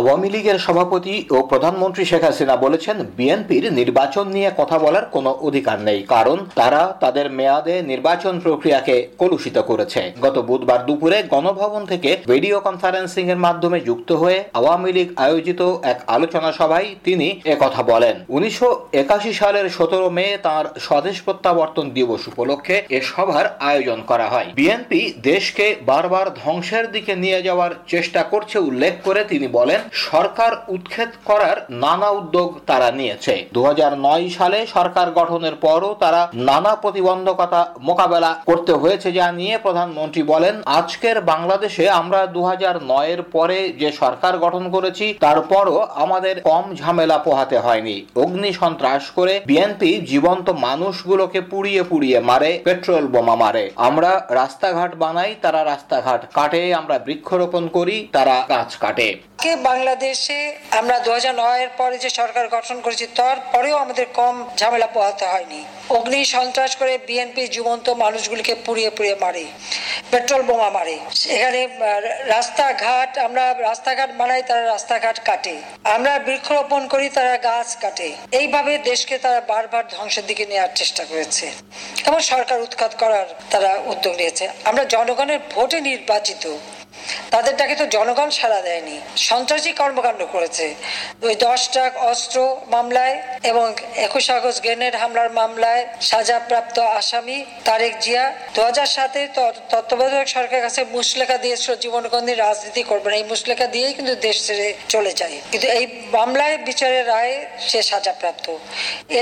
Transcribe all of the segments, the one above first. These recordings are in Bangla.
আওয়ামী লীগের সভাপতি ও প্রধানমন্ত্রী শেখ হাসিনা বলেছেন, বিএনপির নির্বাচন নিয়ে কথা বলার কোনো অধিকার নেই, কারণ তারা তাদের মেয়াদে নির্বাচন প্রক্রিয়াকে কলুষিত করেছে। গত বুধবার দুপুরে গণভবন থেকে ভিডিও কনফারেন্সিং এর মাধ্যমে যুক্ত হয়ে আওয়ামী লীগ আয়োজিত এক আলোচনা সভায় তিনি কথা বলেন, উনিশশো একাশি সালের সতেরো মে তার স্বদেশ প্রত্যাবর্তন দিবস উপলক্ষে এ সভার আয়োজন করা হয়। বিএনপি দেশকে বারবার ধ্বংসের দিকে নিয়ে যাওয়ার চেষ্টা করছে উল্লেখ করে তিনি বলেন সরকার উৎখাত করার নানা উদ্যোগ তারা নিয়েছে। দু সালে সরকার গঠনের পরও তারা নানা প্রতিবন্ধকতা মোকাবেলা করতে হয়েছে যা নিয়ে প্রধানমন্ত্রী বলেন, আজকের বাংলাদেশে আমরা দু এর পরে যে সরকার গঠন করেছি, তারপরও আমাদের কম ঝামেলা পোহাতে হয়নি। অগ্নি সন্ত্রাস করে বিএনপি জীবন্ত মানুষগুলোকে পুড়িয়ে পুড়িয়ে মারে, পেট্রোল বোমা মারে। আমরা রাস্তাঘাট বানাই, তারা রাস্তাঘাট কাটে, আমরা বৃক্ষরোপণ করি, তারা গাছ কাটে। বাংলাদেশে আমরা দু এর পরে যে সরকার গঠন করেছি তারপরেও আমাদের কম ঝামেলা পোহাতে হয়নি। অগ্নি সন্ত্রাস করে বিএনপি জীবন্ত মানুষগুলিকে পুড়িয়ে পুড়িয়ে মারে, পেট্রোল বোমা মারে। এখানে রাস্তাঘাট, আমরা রাস্তাঘাট বানাই, তারা রাস্তাঘাট কাটে। আমরা বৃক্ষরোপণ করি, তারা গাছ কাটে। এইভাবে দেশকে তারা বারবার ধ্বংসের দিকে নেওয়ার চেষ্টা করেছে। এবং সরকার উৎখাত করার তারা উদ্যোগ নিয়েছে। আমরা জনগণের ভোটে নির্বাচিত। তাদের ডাকে তো জনগণ সাড়া দেয়নি। সন্ত্রাসী কর্মকাণ্ড করেছে। ওই দশটা অস্ত্র মামলায় এবং একুশ আগস্ট গ্রেনেড হামলার মামলায় সাজাপ্রাপ্ত আসামি তারেক জিয়া। দু হাজার সাতে তত্ত্বাবধায়ক সরকারের কাছে মুসলেখা দিয়েছিল জীবনগন্ধী রাজনীতি করবে এই মুসলেখা দিয়েই কিন্তু দেশ ছেড়ে চলে যায়। কিন্তু এই মামলায় বিচারের রায় সে সাজাপ্রাপ্ত।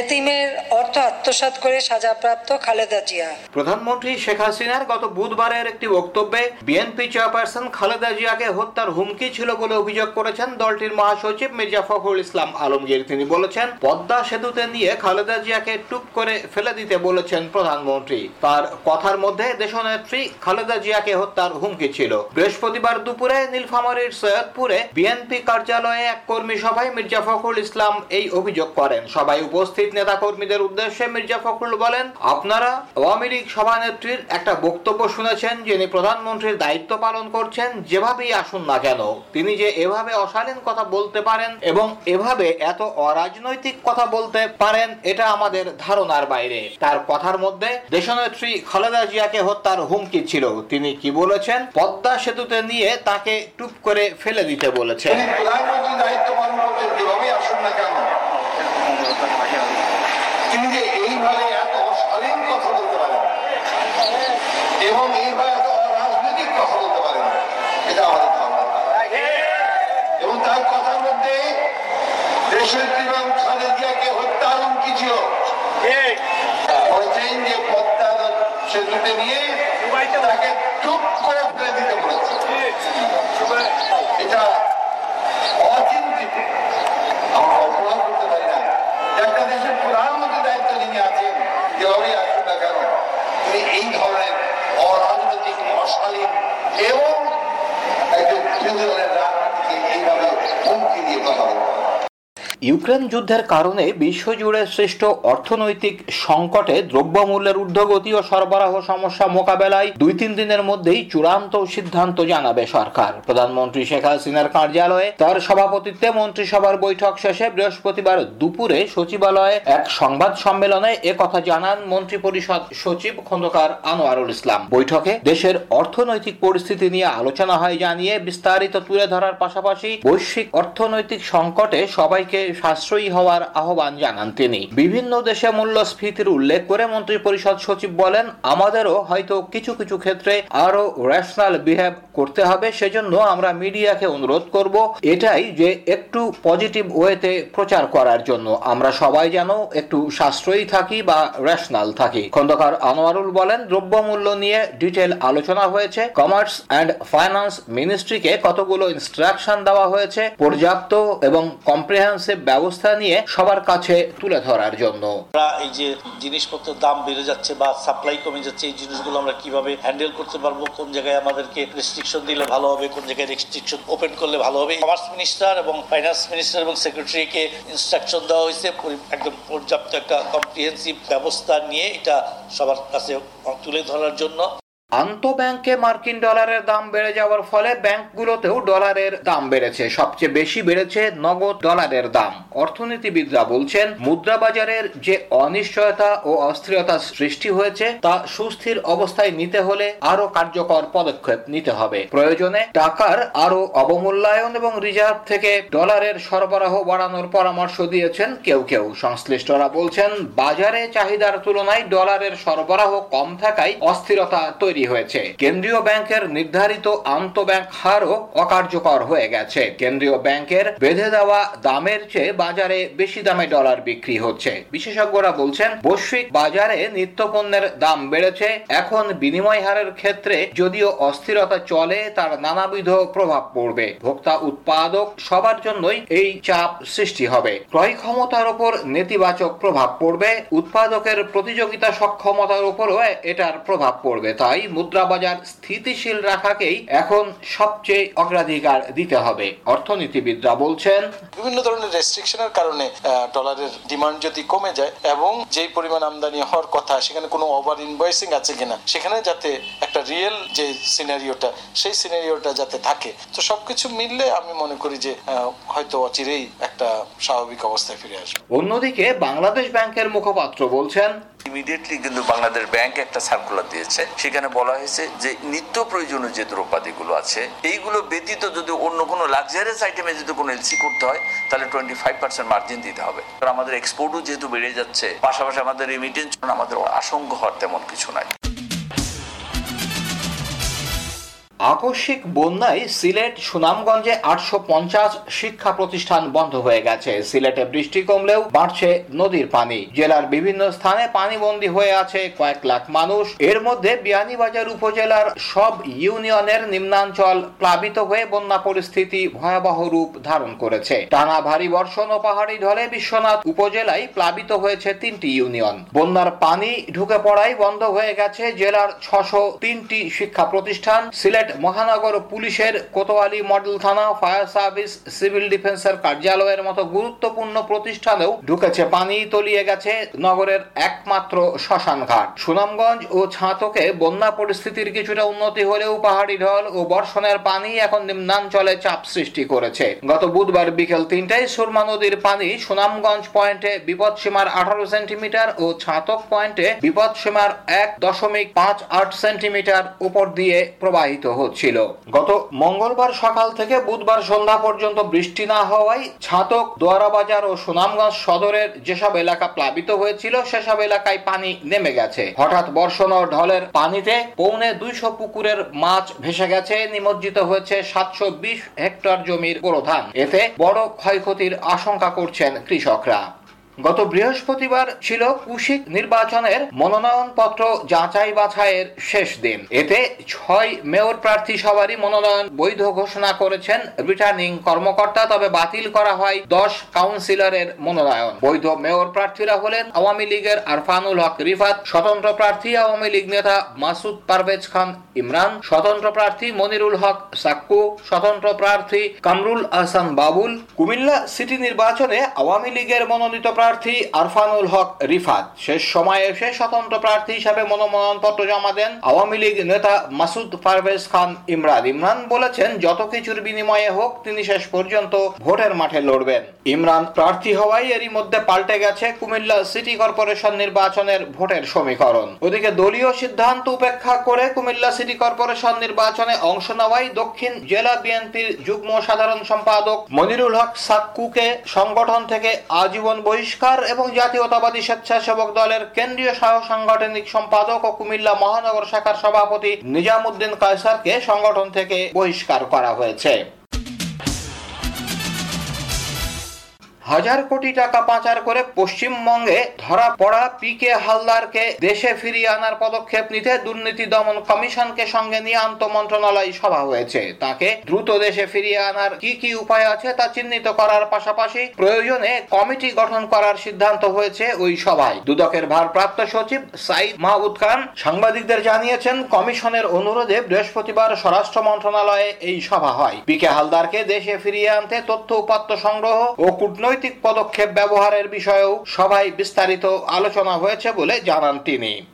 এতিমের অর্থ আত্মসাত করে সাজাপ্রাপ্ত খালেদা জিয়া। প্রধানমন্ত্রী শেখ হাসিনার গত বুধবারের একটি বক্তব্যে বিএনপি চেয়ারপারসন খালেদা জিয়াকে হত্যার হুমকি ছিল বলে অভিযোগ করেছেন দলটির মহাসচিব মির্জা ফখরুল ইসলাম আলমগীর। তিনি বলেছেন, পদ্মা সেতুতে নিয়ে খালেদা জিয়াকে টুপ করে ফেলে দিতে বলেছেন প্রধানমন্ত্রী। তার কথার মধ্যে দেশনেত্রী খালেদা জিয়াকে হত্যার হুমকি ছিল। বৃহস্পতিবার দুপুরে নীলফামারীর সৈয়দপুরে বিএনপি কার্যালয়ে এক কর্মী সভায় মির্জা ফখরুল ইসলাম এই অভিযোগ করেন। সবাই উপস্থিত নেতা কর্মীদের উদ্দেশ্যে মির্জা ফখরুল বলেন, আপনারা আওয়ামী লীগ সভানেত্রীর একটা বক্তব্য শুনেছেন যিনি প্রধানমন্ত্রীর দায়িত্ব পালন করছেন। যেভাবেই আসুন না কেন, তিনি যে এভাবে অশালীন কথা বলতে পারেন এবং এভাবে এত অরাজনৈতিক কথা বলতে পারেন, এটা আমাদের ধারণার বাইরে। তার কথার মধ্যে দেশনেত্রী খালেদা জিয়াকে হত্যার হুমকি ছিল। তিনি কি বলেছেন? পদ্মা সেতুতে নিয়ে তাকে টুপ করে ফেলে দিতে বলেছেন প্রধানমন্ত্রী দায়িত্ব পালন করছেন, যেভাবেই আসুন না কেন। তিনি যে এইভাবে এত অশালীন কথা বলতে পারেন এবং এইভাবে এত কথা বলতে পারেন। এটা আমাদের ধর্ম এবং তার কথার মধ্যে দেশের এবং খালেদিয়াকে হত্যার হুমকি ছিল। বলছেন যে পদ্মা সেতুতে নিয়ে তাকে চুপ করে ফেলে দিতে বলেছে। এটা অচিন্তিত আমরা কল্পনা করতে পারি না একটা দেশের প্রধানমন্ত্রী দায়িত্ব যিনি আছেন যেভাবেই আসুন না কেন তিনি এই ধরনের অরাজনৈতিক অশালীন এবং একজন বিরোধী দলের রাজনীতিকে এইভাবে হুমকি দিয়ে কথা বলতে ইউক্রেন যুদ্ধের কারণে বিশ্বজুড়ে সৃষ্ট অর্থনৈতিক সংকটে দ্রব্যমূল্যের ঊর্ধ্বগতি ও সরবরাহ সমস্যা মোকাবেলায় দুই তিন দিনের মধ্যেই চূড়ান্ত সিদ্ধান্ত জানাবে সরকার। প্রধানমন্ত্রী শেখ হাসিনার কার্যালয়ে তার সভাপতিত্বে মন্ত্রিসভার বৈঠক শেষে বৃহস্পতিবার দুপুরে সচিবালয়ে এক সংবাদ সম্মেলনে কথা জানান মন্ত্রী পরিষদ সচিব খন্দকার আনোয়ারুল ইসলাম। বৈঠকে দেশের অর্থনৈতিক পরিস্থিতি নিয়ে আলোচনা হয় জানিয়ে বিস্তারিত তুলে ধরার পাশাপাশি বৈশ্বিক অর্থনৈতিক সংকটে সবাইকে সাশ্রয়ী হওয়ার আহ্বান জানান তিনি। বিভিন্ন দেশে মূল্যস্ফীতির উল্লেখ করে মন্ত্রী পরিষদ সচিব বলেন, আমাদেরও হয়তো কিছু কিছু ক্ষেত্রে আরও রেশনাল বিহেভ করতে হবে, সেজন্য আমরা মিডিয়াকে অনুরোধ করব এটাই যে একটু পজিটিভ ওয়েতে প্রচার করার জন্য। আমরা সবাই যেন একটু সাশ্রয়ী থাকি বা রেশনাল থাকি। খন্দকার আনোয়ারুল বলেন, দ্রব্যমূল্য নিয়ে ডিটেল আলোচনা হয়েছে কমার্স অ্যান্ড ফাইন্যান্স মিনিস্ট্রিকে কতগুলো ইনস্ট্রাকশন দেওয়া হয়েছে, পর্যাপ্ত এবং কম্প্রিহেন্সিভ ব্যবস্থা নিয়ে সবার কাছে তুলে ধরার জন্য। এই যে জিনিসপত্রের দাম বেড়ে যাচ্ছে বা সাপ্লাই কমে যাচ্ছে, এই জিনিসগুলো আমরা কীভাবে হ্যান্ডেল করতে পারব, কোন জায়গায় আমাদেরকে রেস্ট্রিকশন দিলে ভালো হবে, কোন জায়গায় রেস্ট্রিকশন ওপেন করলে ভালো হবে কমার্স মিনিস্টার এবং ফাইন্যান্স মিনিস্টার এবং সেক্রেটারিকে ইনস্ট্রাকশন দেওয়া হয়েছে। একদম পর্যাপ্ত একটা কম্প্রিহেন্সিভ ব্যবস্থা নিয়ে এটা সবার কাছে তুলে ধরার জন্য। আন্তঃব্যাংকে মার্কিন ডলারের দাম বেড়ে যাওয়ার ফলে ব্যাংকগুলোতেও ডলারের দাম বেড়েছে। সবচেয়ে বেশি বেড়েছে নগদ ডলারের দাম। অর্থনীতিবিদরা বলছেন মুদ্রা বাজারের যে অনিশ্চয়তা ও অস্থিরতা সৃষ্টি হয়েছে, তা সুস্থির অবস্থায় নিতে হলে আরও কার্যকর পদক্ষেপ নিতে হবে। প্রয়োজনে টাকার আরও অবমূল্যায়ন এবং রিজার্ভ থেকে ডলারের সরবরাহ বাড়ানোর পরামর্শ দিয়েছেন কেউ কেউ। সংশ্লিষ্টরা বলছেন, বাজারে চাহিদার তুলনায় ডলারের সরবরাহ কম থাকায় অস্থিরতা তৈরি হয়েছে। কেন্দ্রীয় ব্যাংকের নির্ধারিত আন্তঃব্যাংক হারও অকার্যকর হয়ে গেছে। কেন্দ্রীয় ব্যাংকের বেঁধে দেওয়া দামের চেয়ে বাজারে বেশি দামে ডলার বিক্রি হচ্ছে। বিশেষজ্ঞরা বলছেন, বৈশ্বিক বাজারে নিত্যপণ্যের দাম বেড়েছে। এখন বিনিময় হারের ক্ষেত্রে যদিও অস্থিরতা চলে, তার নানাবিধ প্রভাব পড়বে। ভোক্তা উৎপাদক সবার জন্যই এই চাপ সৃষ্টি হবে। ক্রয় ক্ষমতার উপর নেতিবাচক প্রভাব পড়বে। উৎপাদকের প্রতিযোগিতা সক্ষমতার উপরও এটার প্রভাব পড়বে। তাই মুদ্রা বাজার স্থিতিশীল রাখাকেই এখন সবচেয়ে অগ্রাধিকার দিতে হবে। অর্থনীতিবিদরা বলছেন বিভিন্ন ধরনের রেস্ট্রিকশনের কারণে ডলারের ডিমান্ড যদি কমে যায় এবং যেই পরিমাণ আমদানি হওয়ার কথা সেখানে কোনো ওভার ইনভয়েসিং আছে কিনা সেখানে যাতে একটা রিয়েল যে সিনারিওটা সেই সিনারিওটা যাতে থাকে। তো সবকিছু মিললে আমি মনে করি যে হয়তো অচিরেই একটা স্বাভাবিক অবস্থায় ফিরে আসবে। অন্যদিকে বাংলাদেশ ব্যাংকের মুখপাত্র বলছেন ইমিডিয়েটলি কিন্তু বাংলাদেশ ব্যাংক একটা সার্কুলার দিয়েছে। সেখানে বলা হয়েছে যে নিত্য প্রয়োজনীয় যে দ্রব্যাদিগুলো আছে, এইগুলো ব্যতীত যদি অন্য কোনো লাক্সারিয়াস আইটেমে যদি কোনো এলসি করতে হয়, তাহলে টোয়েন্টি ফাইভ পার্সেন্ট মার্জিন দিতে হবে। আমাদের এক্সপোর্টও যেহেতু বেড়ে যাচ্ছে, পাশাপাশি আমাদের রেমিটেন্স আমাদের আশঙ্কা হওয়ার তেমন কিছু নাই। আকস্মিক বন্যায় সিলেট সুনামগঞ্জে আটশো পঞ্চাশ শিক্ষা প্রতিষ্ঠান বন্ধ হয়ে গেছে। সিলেটে বৃষ্টি কমলেও বাড়ছে নদীর পানি। জেলার বিভিন্ন স্থানে পানিবন্দী হয়ে আছে কয়েক লাখ মানুষ। এর মধ্যে বিয়ানীবাজার উপজেলার সব ইউনিয়নের নিম্নাঞ্চল প্লাবিত হয়ে বন্যা পরিস্থিতি ভয়াবহ রূপ ধারণ করেছে। টানা ভারী বর্ষণ ও পাহাড়ি ঢলে বিশ্বনাথ উপজেলায় প্লাবিত হয়েছে তিনটি ইউনিয়ন। বন্যার পানি ঢুকে পড়ায় বন্ধ হয়ে গেছে জেলার ছশো তিনটি শিক্ষা প্রতিষ্ঠান। সিলেট মহানগর পুলিশের কোতোয়ালি মডেল থানা, ফায়ার সার্ভিস, সিভিল ডিফেন্সের কার্যালয়ের মতো গুরুত্বপূর্ণ প্রতিষ্ঠানেও ঢুকেছে, পানি তলিয়ে গেছে নগরের একমাত্র শ্মশান ঘাট। সুনামগঞ্জ ও ছাতকে বন্যা পরিস্থিতির কিছুটা উন্নতি হলেও পাহাড়ি ঢল ও বর্ষণের পানি এখন নিম্নাঞ্চলে চাপ সৃষ্টি করেছে। গত বুধবার বিকেল তিনটায় সুরমা নদীর পানি সুনামগঞ্জ পয়েন্টে বিপদসীমার আঠারো সেন্টিমিটার ও ছাতক পয়েন্টে বিপদসীমার এক দশমিক পাঁচ আট সেন্টিমিটার উপর দিয়ে প্রবাহিত হচ্ছিল। গত মঙ্গলবার সকাল থেকে বুধবার সন্ধ্যা পর্যন্ত বৃষ্টি না হওয়ায় ছাতক দোয়ারা বাজার ও সুনামগঞ্জ সদরের যেসব এলাকা প্লাবিত হয়েছিল, সেসব এলাকায় পানি নেমে গেছে। হঠাৎ বর্ষণ ও ঢলের পানিতে পৌনে দুইশো পুকুরের মাছ ভেসে গেছে, নিমজ্জিত হয়েছে সাতশো বিশ হেক্টর জমির বোরো ধান এতে বড় ক্ষয়ক্ষতির আশঙ্কা করছেন কৃষকরা। গত বৃহস্পতিবার ছিল কুশিক নির্বাচনের মনোনয়ন পত্র যাচাই বাছাইয়ের শেষ দিন। এতে ছয় মেয়র প্রার্থী সবারই মনোনয়ন বৈধ ঘোষণা করেছেন রিটার্নিং কর্মকর্তা, তবে বাতিল করা হয় দশ কাউন্সিলরের মনোনয়ন। বৈধ মেয়র প্রার্থীরা হলেন আওয়ামী লীগের আরফানুল হক রিফাত, স্বতন্ত্র প্রার্থী আওয়ামী লীগ নেতা মাসুদ পারভেজ খান ইমরান, স্বতন্ত্র প্রার্থী মনিরুল হক সাক্কু, স্বতন্ত্র প্রার্থী কামরুল আহসান বাবুল। কুমিল্লা সিটি নির্বাচনে আওয়ামী লীগের মনোনীত প্রার্থী আরফানুল হক রিফাত। শেষ সময়ে এসে স্বতন্ত্র প্রার্থী হিসাবে মনোনয়নপত্র জমা দেন আওয়ামী লীগ নেতা মাসুদ পারভেজ খান ইমরান। ইমরান বলেছেন, যত কিছুর বিনিময়ে হোক, তিনি শেষ পর্যন্ত ভোটের মাঠে লড়বেন। ইমরান প্রার্থী হওয়ায় এরই মধ্যে পাল্টে গেছে কুমিল্লা সিটি কর্পোরেশন নির্বাচনের ভোটের সমীকরণ। ওদিকে দলীয় সিদ্ধান্ত উপেক্ষা করে কুমিল্লা সিটি কর্পোরেশন নির্বাচনে অংশ নেওয়ায় দক্ষিণ জেলা বিএনপির যুগ্ম সাধারণ সম্পাদক মনিরুল হক সাক্কুকে সংগঠন থেকে আজীবন বহিষ্কার এবং জাতীয়তাবাদী স্বেচ্ছাসেবক দলের কেন্দ্রীয় সহ সাংগঠনিক সম্পাদক ও কুমিল্লা মহানগর শাখার সভাপতি নিজামুদ্দিন কায়সারকে সংগঠন থেকে বহিষ্কার করা হয়েছে। হাজার কোটি টাকা পাচার করে পশ্চিমবঙ্গে ধরা পড়া পি কে হালদারকে দেশে ফিরিয়ে আনার পদক্ষেপ নিতে দুর্নীতি দমন কমিশনকে সঙ্গে নিয়ে আন্ত মন্ত্রণালয় সভা হয়েছে। তাকে দ্রুত দেশে ফিরিয়ে আনার কি কি উপায় আছে তা চিহ্নিত করার পাশাপাশি প্রয়োজনে কমিটি গঠন করার সিদ্ধান্ত হয়েছে ওই সভায়। দুদকের ভারপ্রাপ্ত সচিব সাইদ মাহবুদ খান সাংবাদিকদের জানিয়েছেন, কমিশনের অনুরোধে বৃহস্পতিবার স্বরাষ্ট্র মন্ত্রণালয়ে এই সভা হয়। পি কে হালদারকে দেশে ফিরিয়ে আনতে তথ্য উপাত্ত সংগ্রহ ও কূটনৈতিক পদক্ষেপ ব্যবহারের বিষয়েও সভায় বিস্তারিত আলোচনা হয়েছে বলে জানান তিনি।